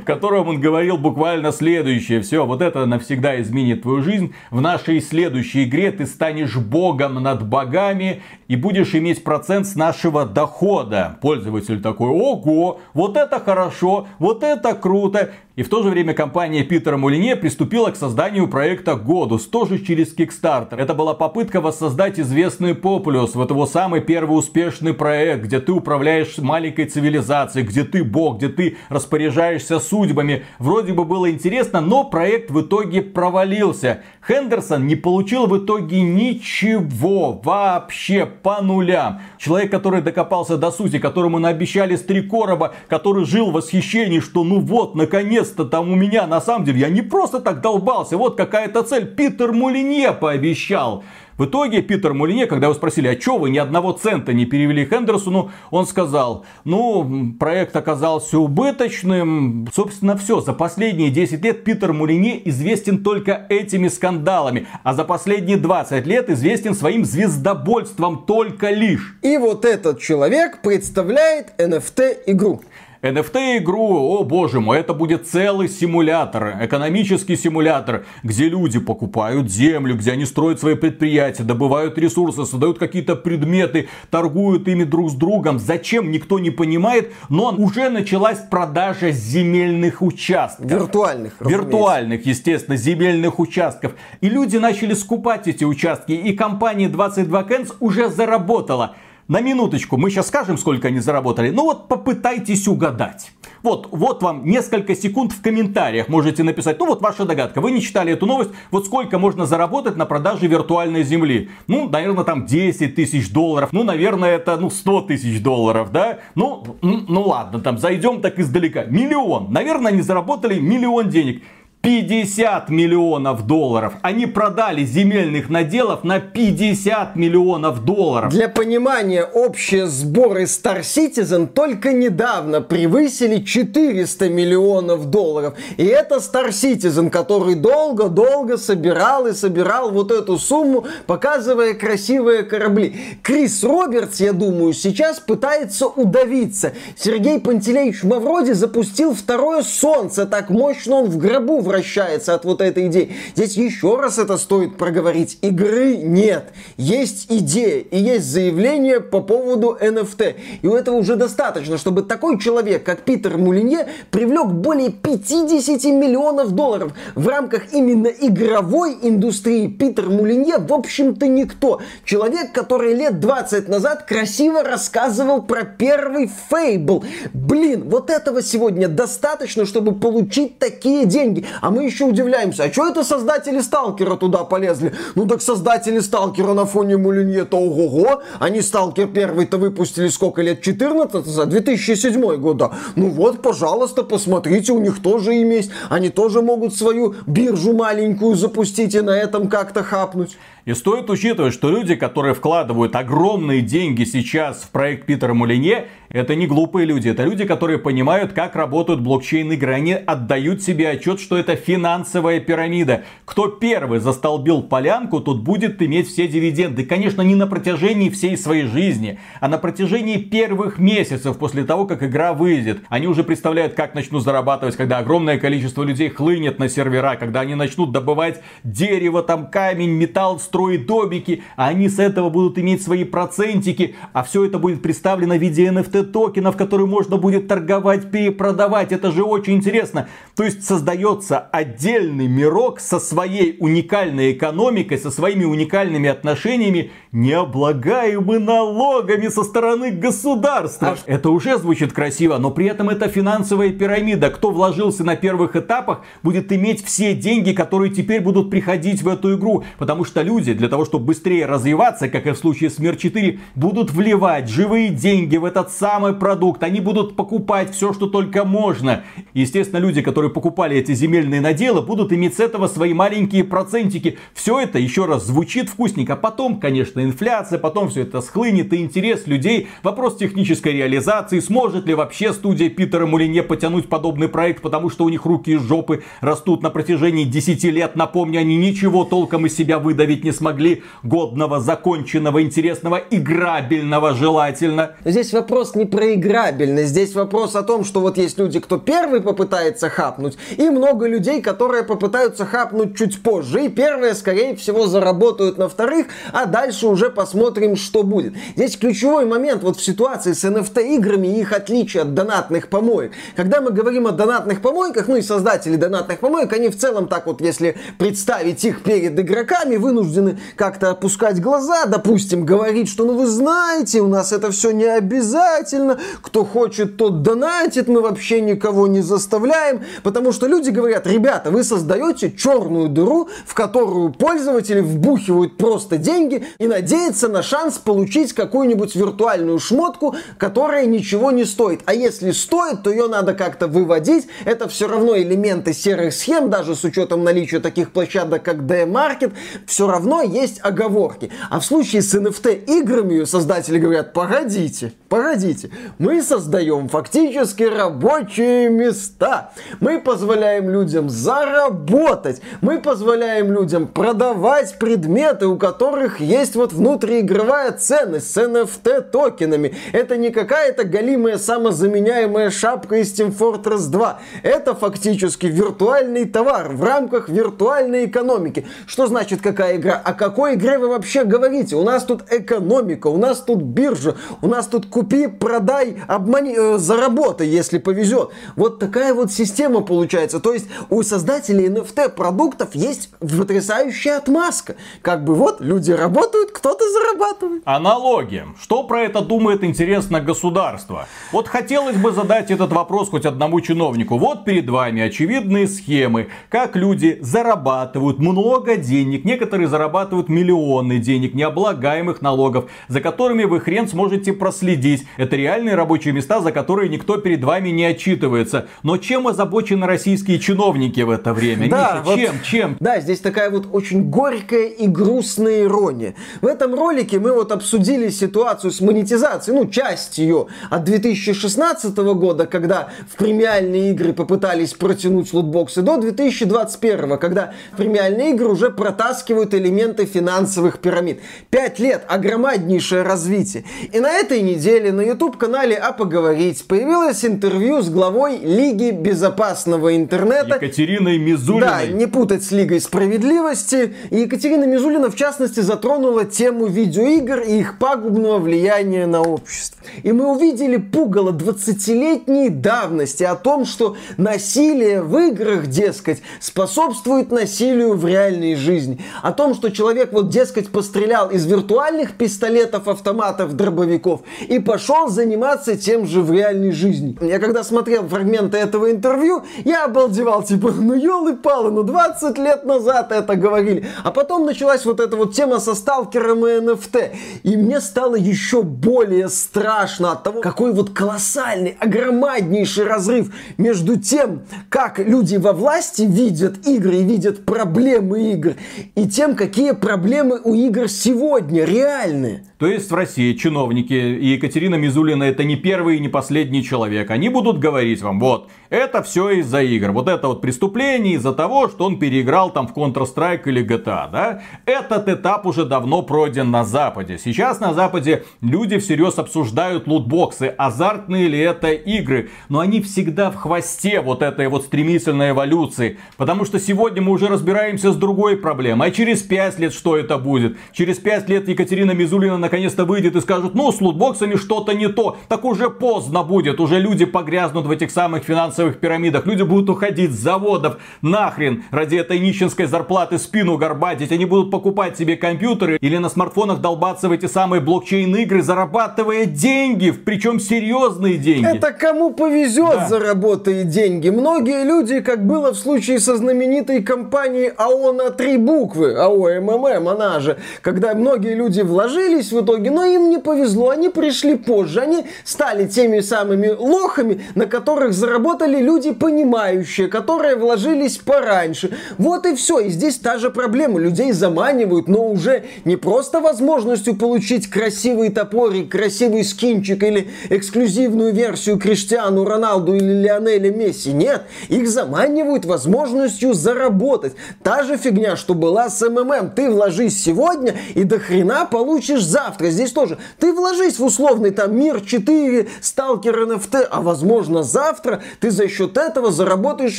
в котором он говорил буквально следующее. Все, вот это навсегда изменит твою жизнь. В нашей следующей игре ты станешь богом над богами и будешь иметь процент с нашего дохода. Пользователь такой, ого, вот это хорошо, вот это круто. И в то же время компания Питера Мулине приступила к созданию проекта Godus, тоже через Kickstarter. Это была попытка воссоздать известный Populous, вот его самый первый успешный проект, где ты управляешь маленькой цивилизацией, где ты бог, где ты распоряжаешься судьбами. Вроде бы было интересно, но проект в итоге провалился. Хендерсон не получил в итоге ничего вообще по нулям. Человек, который докопался до сути, которому наобещали с три короба, который жил в восхищении, что ну вот, наконец-то там у меня, на самом деле, я не просто так долбался, вот какая-то цель, Питер Мулинье пообещал. В итоге Питер Мулине, когда его спросили, а что вы ни одного цента не перевели Хендерсону, он сказал, ну, проект оказался убыточным. Собственно, все. За последние 10 лет Питер Мулине известен только этими скандалами. А за последние 20 лет известен своим звездобольством только лишь.
И вот этот человек представляет NFT-игру.
NFT-игру, о боже мой, это будет целый симулятор, экономический симулятор, где люди покупают землю, где они строят свои предприятия, добывают ресурсы, создают какие-то предметы, торгуют ими друг с другом. Зачем, никто не понимает, но уже началась продажа земельных участков.
Виртуальных.
Виртуальных, естественно, земельных участков. И люди начали скупать эти участки, и компания 22 Cents уже заработала на минуточку, мы сейчас скажем, сколько они заработали. Ну вот попытайтесь угадать. Вот, вот вам несколько секунд в комментариях можете написать. Ну вот ваша догадка. Вы не читали эту новость. Вот сколько можно заработать на продаже виртуальной земли? Ну, наверное, там 10 тысяч долларов. Ну, наверное, это ну 100 тысяч долларов, да? Ну, ну ладно, там зайдем так издалека. Миллион. Наверное, они заработали миллион денег. 50 миллионов долларов. Они продали земельных наделов на 50 миллионов долларов.
Для понимания, общие сборы Star Citizen только недавно превысили 400 миллионов долларов. И это Star Citizen, который долго-долго собирал и собирал вот эту сумму, показывая красивые корабли. Крис Робертс, я думаю, сейчас пытается удавиться. Сергей Пантелеич Мавроди запустил второе солнце. Так мощно он в гробу вращается от вот этой идеи. Здесь еще раз это стоит проговорить. Игры нет. Есть идея и есть заявление по поводу NFT. И у этого уже достаточно, чтобы такой человек, как Питер Мулинье, привлек более 50 миллионов долларов в рамках именно игровой индустрии. Питер Мулинье, в общем-то, никто. Человек, который лет 20 назад красиво рассказывал про первый Фейбл. Блин, вот этого сегодня достаточно, чтобы получить такие деньги. А мы еще удивляемся, а что это создатели Сталкера туда полезли? Ну так создатели Сталкера на фоне Мулинье-то ого-го. Они Сталкер первый-то выпустили сколько лет? 14 за 2007 год, да. Ну вот, пожалуйста, посмотрите, у них тоже имя есть. Они тоже могут свою биржу маленькую запустить и на этом как-то хапнуть.
И стоит учитывать, что люди, которые вкладывают огромные деньги сейчас в проект Питера Мулине, это не глупые люди, это люди, которые понимают, как работают блокчейн-игры. Они отдают себе отчет, что это финансовая пирамида. Кто первый застолбил полянку, тот будет иметь все дивиденды. Конечно, не на протяжении всей своей жизни, а на протяжении первых месяцев после того, как игра выйдет. Они уже представляют, как начнут зарабатывать, когда огромное количество людей хлынет на сервера, когда они начнут добывать дерево, там камень, металл, строить домики, а они с этого будут иметь свои процентики, а все это будет представлено в виде NFT токенов, которые можно будет торговать, перепродавать. Это же очень интересно. То есть создается отдельный мирок со своей уникальной экономикой, со своими уникальными отношениями, не облагаемый налогами со стороны государства. А... Это уже звучит красиво, но при этом это финансовая пирамида. Кто вложился на первых этапах, будет иметь все деньги, которые теперь будут приходить в эту игру. Потому что люди, для того, чтобы быстрее развиваться, как и в случае с Мир 4, будут вливать живые деньги в этот самый продукт, они будут покупать все, что только можно. Естественно, люди, которые покупали эти земельные наделы, будут иметь с этого свои маленькие процентики. Все это, еще раз, звучит вкусненько. Потом, конечно, инфляция, потом все это схлынет и интерес людей. Вопрос технической реализации, сможет ли вообще студия Питера Мулине потянуть подобный проект, потому что у них руки из жопы растут на протяжении 10 лет. Напомню, они ничего толком из себя выдавить не смогли. Годного, законченного, интересного, играбельного желательно.
Здесь вопрос не про играбельность. Здесь вопрос о том, что вот есть люди, кто первый попытается хапнуть, и много людей, которые попытаются хапнуть чуть позже. И первые, скорее всего, заработают на вторых, а дальше уже посмотрим, что будет. Здесь ключевой момент вот в ситуации с NFT играми и их отличие от донатных помоек. Когда мы говорим о донатных помойках, ну и создатели донатных помоек, они в целом так вот, если представить их перед игроками, вынуждены как-то опускать глаза, допустим, говорить, что ну вы знаете, у нас это все не обязательно. Кто хочет, тот донатит. Мы вообще никого не заставляем. Потому что люди говорят, ребята, вы создаете черную дыру, в которую пользователи вбухивают просто деньги и надеются на шанс получить какую-нибудь виртуальную шмотку, которая ничего не стоит. А если стоит, то ее надо как-то выводить. Это все равно элементы серых схем, даже с учетом наличия таких площадок, как D-Market, все равно есть оговорки. А в случае с NFT играми создатели говорят, погодите, погодите, мы создаем фактически рабочие места. Мы позволяем людям заработать. Мы позволяем людям продавать предметы, у которых есть вот внутриигровая ценность с NFT токенами. Это не какая-то галимая самозаменяемая шапка из Team Fortress 2. Это фактически виртуальный товар в рамках виртуальной экономики. Что значит какая игра? О какой игре вы вообще говорите? У нас тут экономика, у нас тут биржа, у нас тут купи, продай, обмани, э, заработай, если повезет. Вот такая вот система получается. То есть у создателей NFT продуктов есть потрясающая отмазка. Как бы вот люди работают, кто-то зарабатывает.
Аналогия. Что про это думает, интересно, государство? Вот хотелось бы задать этот вопрос хоть одному чиновнику. Вот перед вами очевидные схемы, как люди зарабатывают много денег. Некоторые зарабатывают миллионы денег, необлагаемых налогов, за которыми вы хрен сможете проследить. Это реальные рабочие места, за которые никто перед вами не отчитывается. Но чем озабочены российские чиновники в это время?
Да, Миша, вот, чем, чем? Да, здесь такая вот очень горькая и грустная ирония. В этом ролике мы вот обсудили ситуацию с монетизацией, ну, часть ее от 2016 года, когда в премиальные игры попытались протянуть лутбоксы, до 2021, когда премиальные игры уже протаскивают элементы финансовых пирамид. Пять лет, огромнейшее развитие. И на этой неделе на YouTube YouTube-канале «А поговорить» появилось интервью с главой Лиги безопасного интернета.
Екатериной Мизулиной.
Да, не путать с Лигой справедливости. И Екатерина Мизулина, в частности, затронула тему видеоигр и их пагубного влияния на общество. И мы увидели пугало 20-летней давности о том, что насилие в играх, дескать, способствует насилию в реальной жизни. О том, что человек, вот, дескать, пострелял из виртуальных пистолетов, автоматов, дробовиков и пошел заниматься тем же в реальной жизни. Я когда смотрел фрагменты этого интервью, я обалдевал, типа, ну елы-палы, ну 20 лет назад это говорили. А потом началась вот эта вот тема со сталкером и NFT. И мне стало еще более страшно от того, какой вот колоссальный, огромнейший разрыв между тем, как люди во власти видят игры и видят проблемы игр, и тем, как какие проблемы у игр сегодня, реальные.
То есть в России чиновники и Екатерина Мизулина это не первый и не последний человек. Они будут говорить вам, вот, это все из-за игр. Вот это вот преступление из-за того, что он переиграл там в Counter-Strike или GTA, да? Этот этап уже давно пройден на Западе. Сейчас на Западе люди всерьез обсуждают лутбоксы, азартные ли это игры. Но они всегда в хвосте вот этой вот стремительной эволюции. Потому что сегодня мы уже разбираемся с другой проблемой. А через 5 лет что это будет? Через 5 лет Екатерина Мизулина наконец-то выйдет и скажут, ну, с лутбоксами что-то не то. Так уже поздно будет, уже люди погрязнут в этих самых финансовых пирамидах. Люди будут уходить с заводов нахрен ради этой нищенской зарплаты спину горбатить. Они будут покупать себе компьютеры или на смартфонах долбаться в эти самые блокчейн-игры, зарабатывая деньги, причем серьезные деньги.
Это кому повезет да. заработает деньги. Многие люди, как было в случае со знаменитой компанией АО на три буквы, АО МММ, она же, когда многие люди вложились в в итоге, но им не повезло, они пришли позже, они стали теми самыми лохами, на которых заработали люди понимающие, которые вложились пораньше. Вот и все, и здесь та же проблема, людей заманивают, но уже не просто возможностью получить красивый топорик, красивый скинчик или эксклюзивную версию Криштиану Роналду или Лионеля Месси, нет, их заманивают возможностью заработать. Та же фигня, что была с МММ, ты вложись сегодня и до хрена получишь завтра завтра. Здесь тоже. Ты вложись в условный там мир 4, сталкер NFT, а возможно завтра ты за счет этого заработаешь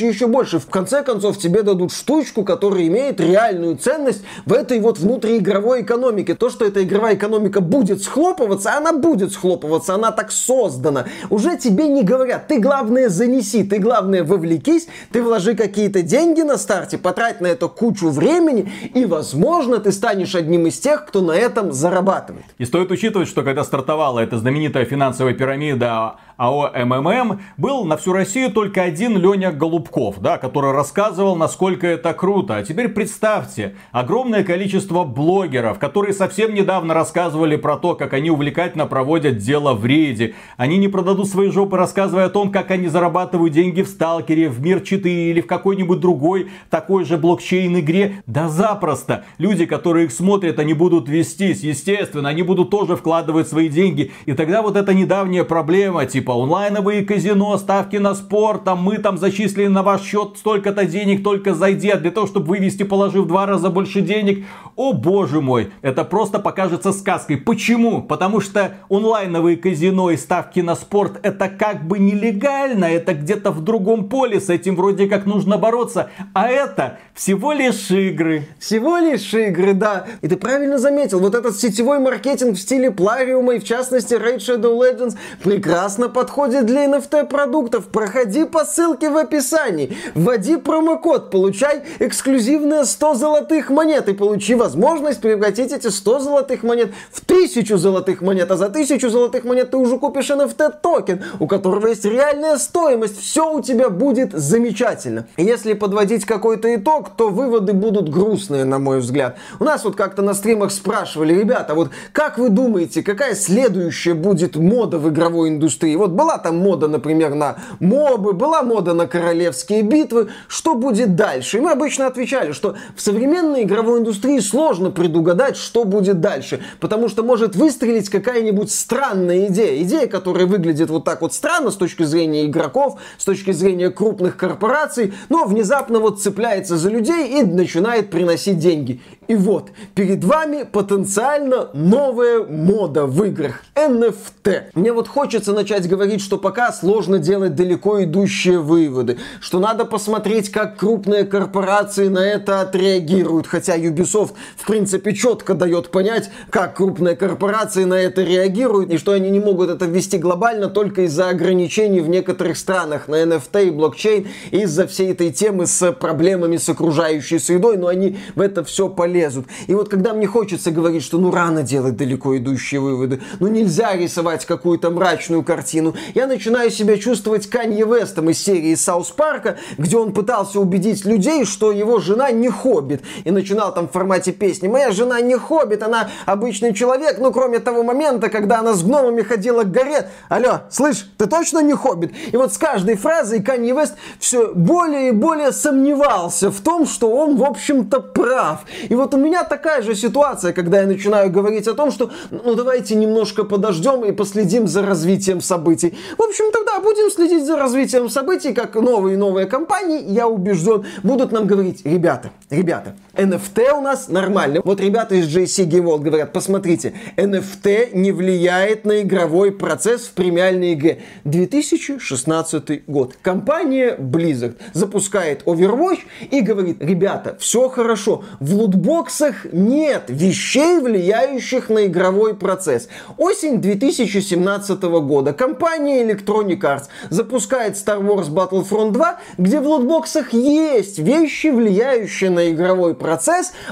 еще больше. В конце концов тебе дадут штучку, которая имеет реальную ценность в этой вот внутриигровой экономике. То, что эта игровая экономика будет схлопываться, она будет схлопываться, она так создана. Уже тебе не говорят, ты главное занеси, ты главное вовлекись, ты вложи какие-то деньги на старте, потрать на это кучу времени, и возможно ты станешь одним из тех, кто на этом зарабатывает.
И стоит учитывать, что когда стартовала эта знаменитая финансовая пирамида АО МММ, был на всю Россию только один Леня Голубков, да, который рассказывал, насколько это круто. А теперь представьте, огромное количество блогеров, которые совсем недавно рассказывали про то, как они увлекательно проводят дело в рейде. Они не продадут свои жопы, рассказывая о том, как они зарабатывают деньги в Сталкере, в Мир 4 или в какой-нибудь другой такой же блокчейн-игре. Да запросто. Люди, которые их смотрят, они будут вестись. Естественно, они будут тоже вкладывать свои деньги. И тогда вот эта недавняя проблема, типа типа онлайновые казино, ставки на спорт, там мы там зачислили на ваш счет столько-то денег, только зайди, а для того, чтобы вывести, положив два раза больше денег. О боже мой, это просто покажется сказкой. Почему? Потому что онлайновые казино и ставки на спорт это как бы нелегально, это где-то в другом поле, с этим вроде как нужно бороться, а это всего лишь игры.
Всего лишь игры, да. И ты правильно заметил, вот этот сетевой маркетинг в стиле Плариума и в частности Raid Shadow Legends прекрасно подходит для NFT продуктов. Проходи по ссылке в описании. Вводи промокод, получай эксклюзивные 100 золотых монет и получи возможность превратить эти 100 золотых монет в 1000 золотых монет. А за 1000 золотых монет ты уже купишь NFT токен, у которого есть реальная стоимость. Все у тебя будет замечательно. Если подводить какой-то итог, то выводы будут грустные, на мой взгляд. У нас вот как-то на стримах спрашивали, ребята, вот как вы думаете, какая следующая будет мода в игровой индустрии? Вот была там мода, например, на мобы, была мода на королевские битвы. Что будет дальше? И мы обычно отвечали, что в современной игровой индустрии сложно предугадать, что будет дальше. Потому что может выстрелить какая-нибудь странная идея. Идея, которая выглядит вот так вот странно с точки зрения игроков, с точки зрения крупных корпораций, но внезапно вот цепляется за людей и начинает приносить деньги. И вот, перед вами потенциально новая мода в играх. NFT. Мне вот хочется начать говорить, что пока сложно делать далеко идущие выводы, что надо посмотреть, как крупные корпорации на это отреагируют, хотя Ubisoft, в принципе, четко дает понять, как крупные корпорации на это реагируют, и что они не могут это ввести глобально только из-за ограничений в некоторых странах на NFT и блокчейн, из-за всей этой темы с проблемами с окружающей средой, но они в это все полезут. И вот когда мне хочется говорить, что ну рано делать далеко идущие выводы, ну нельзя рисовать какую-то мрачную картину, я начинаю себя чувствовать Канье Вестом из серии South Park а, где он пытался убедить людей, что его жена не хоббит. И начинал там в формате песни «Моя жена не хоббит, она обычный человек, ну кроме того момента, когда она с гномами ходила к горе. Алло, слышь, ты точно не хоббит?» И вот с каждой фразой Канье Вест все более и более сомневался в том, что он, в общем-то, прав. И вот вот у меня такая же ситуация, когда я начинаю говорить о том, что ну давайте немножко подождем и последим за развитием событий. В общем, тогда будем следить за развитием событий, как новые и новые компании, я убежден, будут нам говорить, ребята, ребята, NFT у нас нормально. Вот ребята из JC Game World говорят, посмотрите, NFT не влияет на игровой процесс в премиальной игре. 2016 год. Компания Blizzard запускает Overwatch и говорит, ребята, все хорошо, в лутбоксах нет вещей, влияющих на игровой процесс. Осень 2017 года. Компания Electronic Arts запускает Star Wars Battlefront 2, где в лутбоксах есть вещи, влияющие на игровой процесс,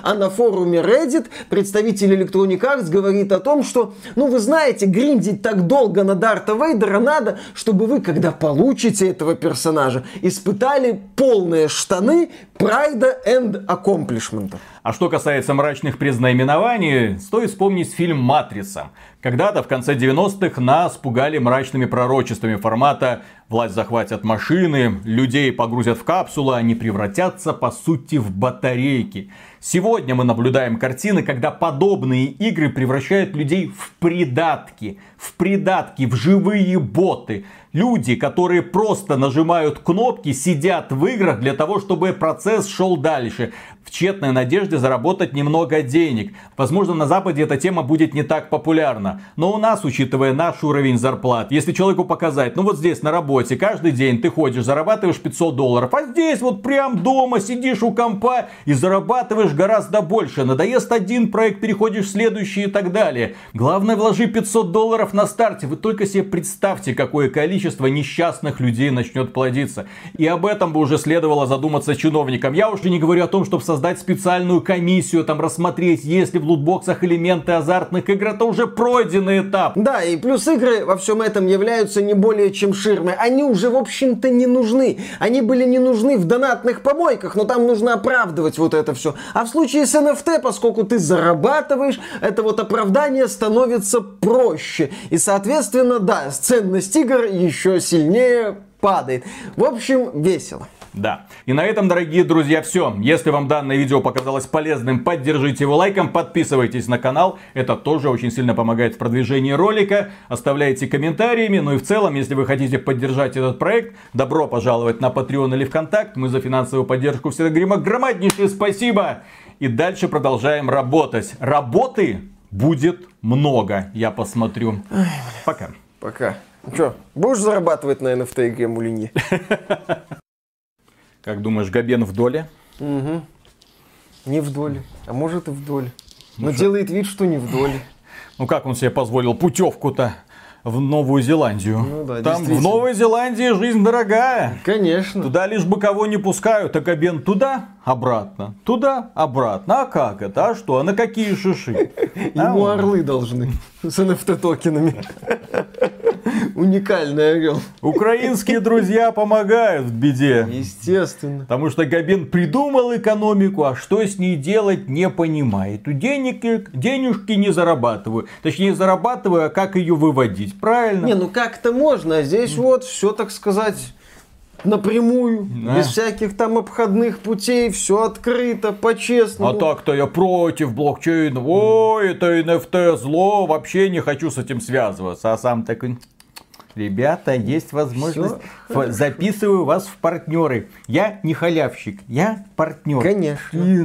а на форуме Reddit представитель Electronic Arts говорит о том, что, ну вы знаете, гриндить так долго на Дарта Вейдера надо, чтобы вы, когда получите этого персонажа, испытали полные штаны прайда and accomplishment.
А что касается мрачных признаменований, стоит вспомнить фильм «Матрица». Когда-то в конце 90-х нас пугали мрачными пророчествами формата «власть захватят машины», «людей погрузят в капсулу», они превратятся по сути в батарейки. Сегодня мы наблюдаем картины, когда подобные игры превращают людей в придатки, в придатки, в живые боты. Люди, которые просто нажимают кнопки, сидят в играх для того, чтобы процесс шел дальше. В тщетной надежде заработать немного денег. Возможно, на Западе эта тема будет не так популярна. Но у нас, учитывая наш уровень зарплат, если человеку показать, ну вот здесь на работе, каждый день ты ходишь, зарабатываешь 500 долларов, а здесь вот прям дома сидишь у компа и зарабатываешь гораздо больше. Надоест один проект, переходишь в следующий и так далее. Главное, вложи 500 долларов на старте. Вы только себе представьте, какое количество несчастных людей начнет плодиться. И об этом бы уже следовало задуматься чиновникам. Я уже не говорю о том, чтобы создать специальную комиссию, там рассмотреть, есть ли в лутбоксах элементы азартных игр. Это уже пройденный этап.
Да, и плюс игры во всем этом являются не более чем ширмой. Они уже, в общем-то, не нужны. Они были не нужны в донатных помойках, но там нужно оправдывать вот это все. А в случае с NFT, поскольку ты зарабатываешь, это вот оправдание становится проще. И, соответственно, да, ценность игр еще сильнее падает. В общем, весело.
Да. И на этом, дорогие друзья, все. Если вам данное видео показалось полезным, поддержите его лайком, подписывайтесь на канал. Это тоже очень сильно помогает в продвижении ролика. Оставляйте комментариями. Ну и в целом, если вы хотите поддержать этот проект, добро пожаловать на Patreon или ВКонтакт. Мы за финансовую поддержку всегда говорим огромнейшее спасибо. И дальше продолжаем работать. Работы будет много, я посмотрю. Пока.
Пока. Ну что, будешь зарабатывать на NFT игре Мулинье?
Как думаешь, Габен в доле?
Угу. Не в доле. А может и в доле. Но делает вид, что не в доле.
Ну как он себе позволил путевку-то в Новую Зеландию?
Ну да,
Там в. Новой Зеландии жизнь дорогая.
Конечно.
Туда лишь бы кого не пускают, а Габен туда, обратно, туда, обратно. А как это? А что? А на какие шиши? А
Ему орлы должны с NFT токенами. Уникальный орел.
Украинские друзья помогают в беде.
Естественно.
Потому что Габен придумал экономику, а что с ней делать не понимает. Денег, денежки не зарабатываю. Точнее, зарабатываю, а как ее выводить. Правильно?
Не, ну как-то можно, а здесь вот все, так сказать, напрямую,
Да.
без всяких там обходных путей, все открыто, по-честному.
А так-то я против блокчейна. Ой, это NFT зло, вообще не хочу с этим связываться. А сам такой, ребята, есть возможность,
Всё
Ф- записываю вас в партнеры. Я не халявщик, я партнер.
Конечно.
И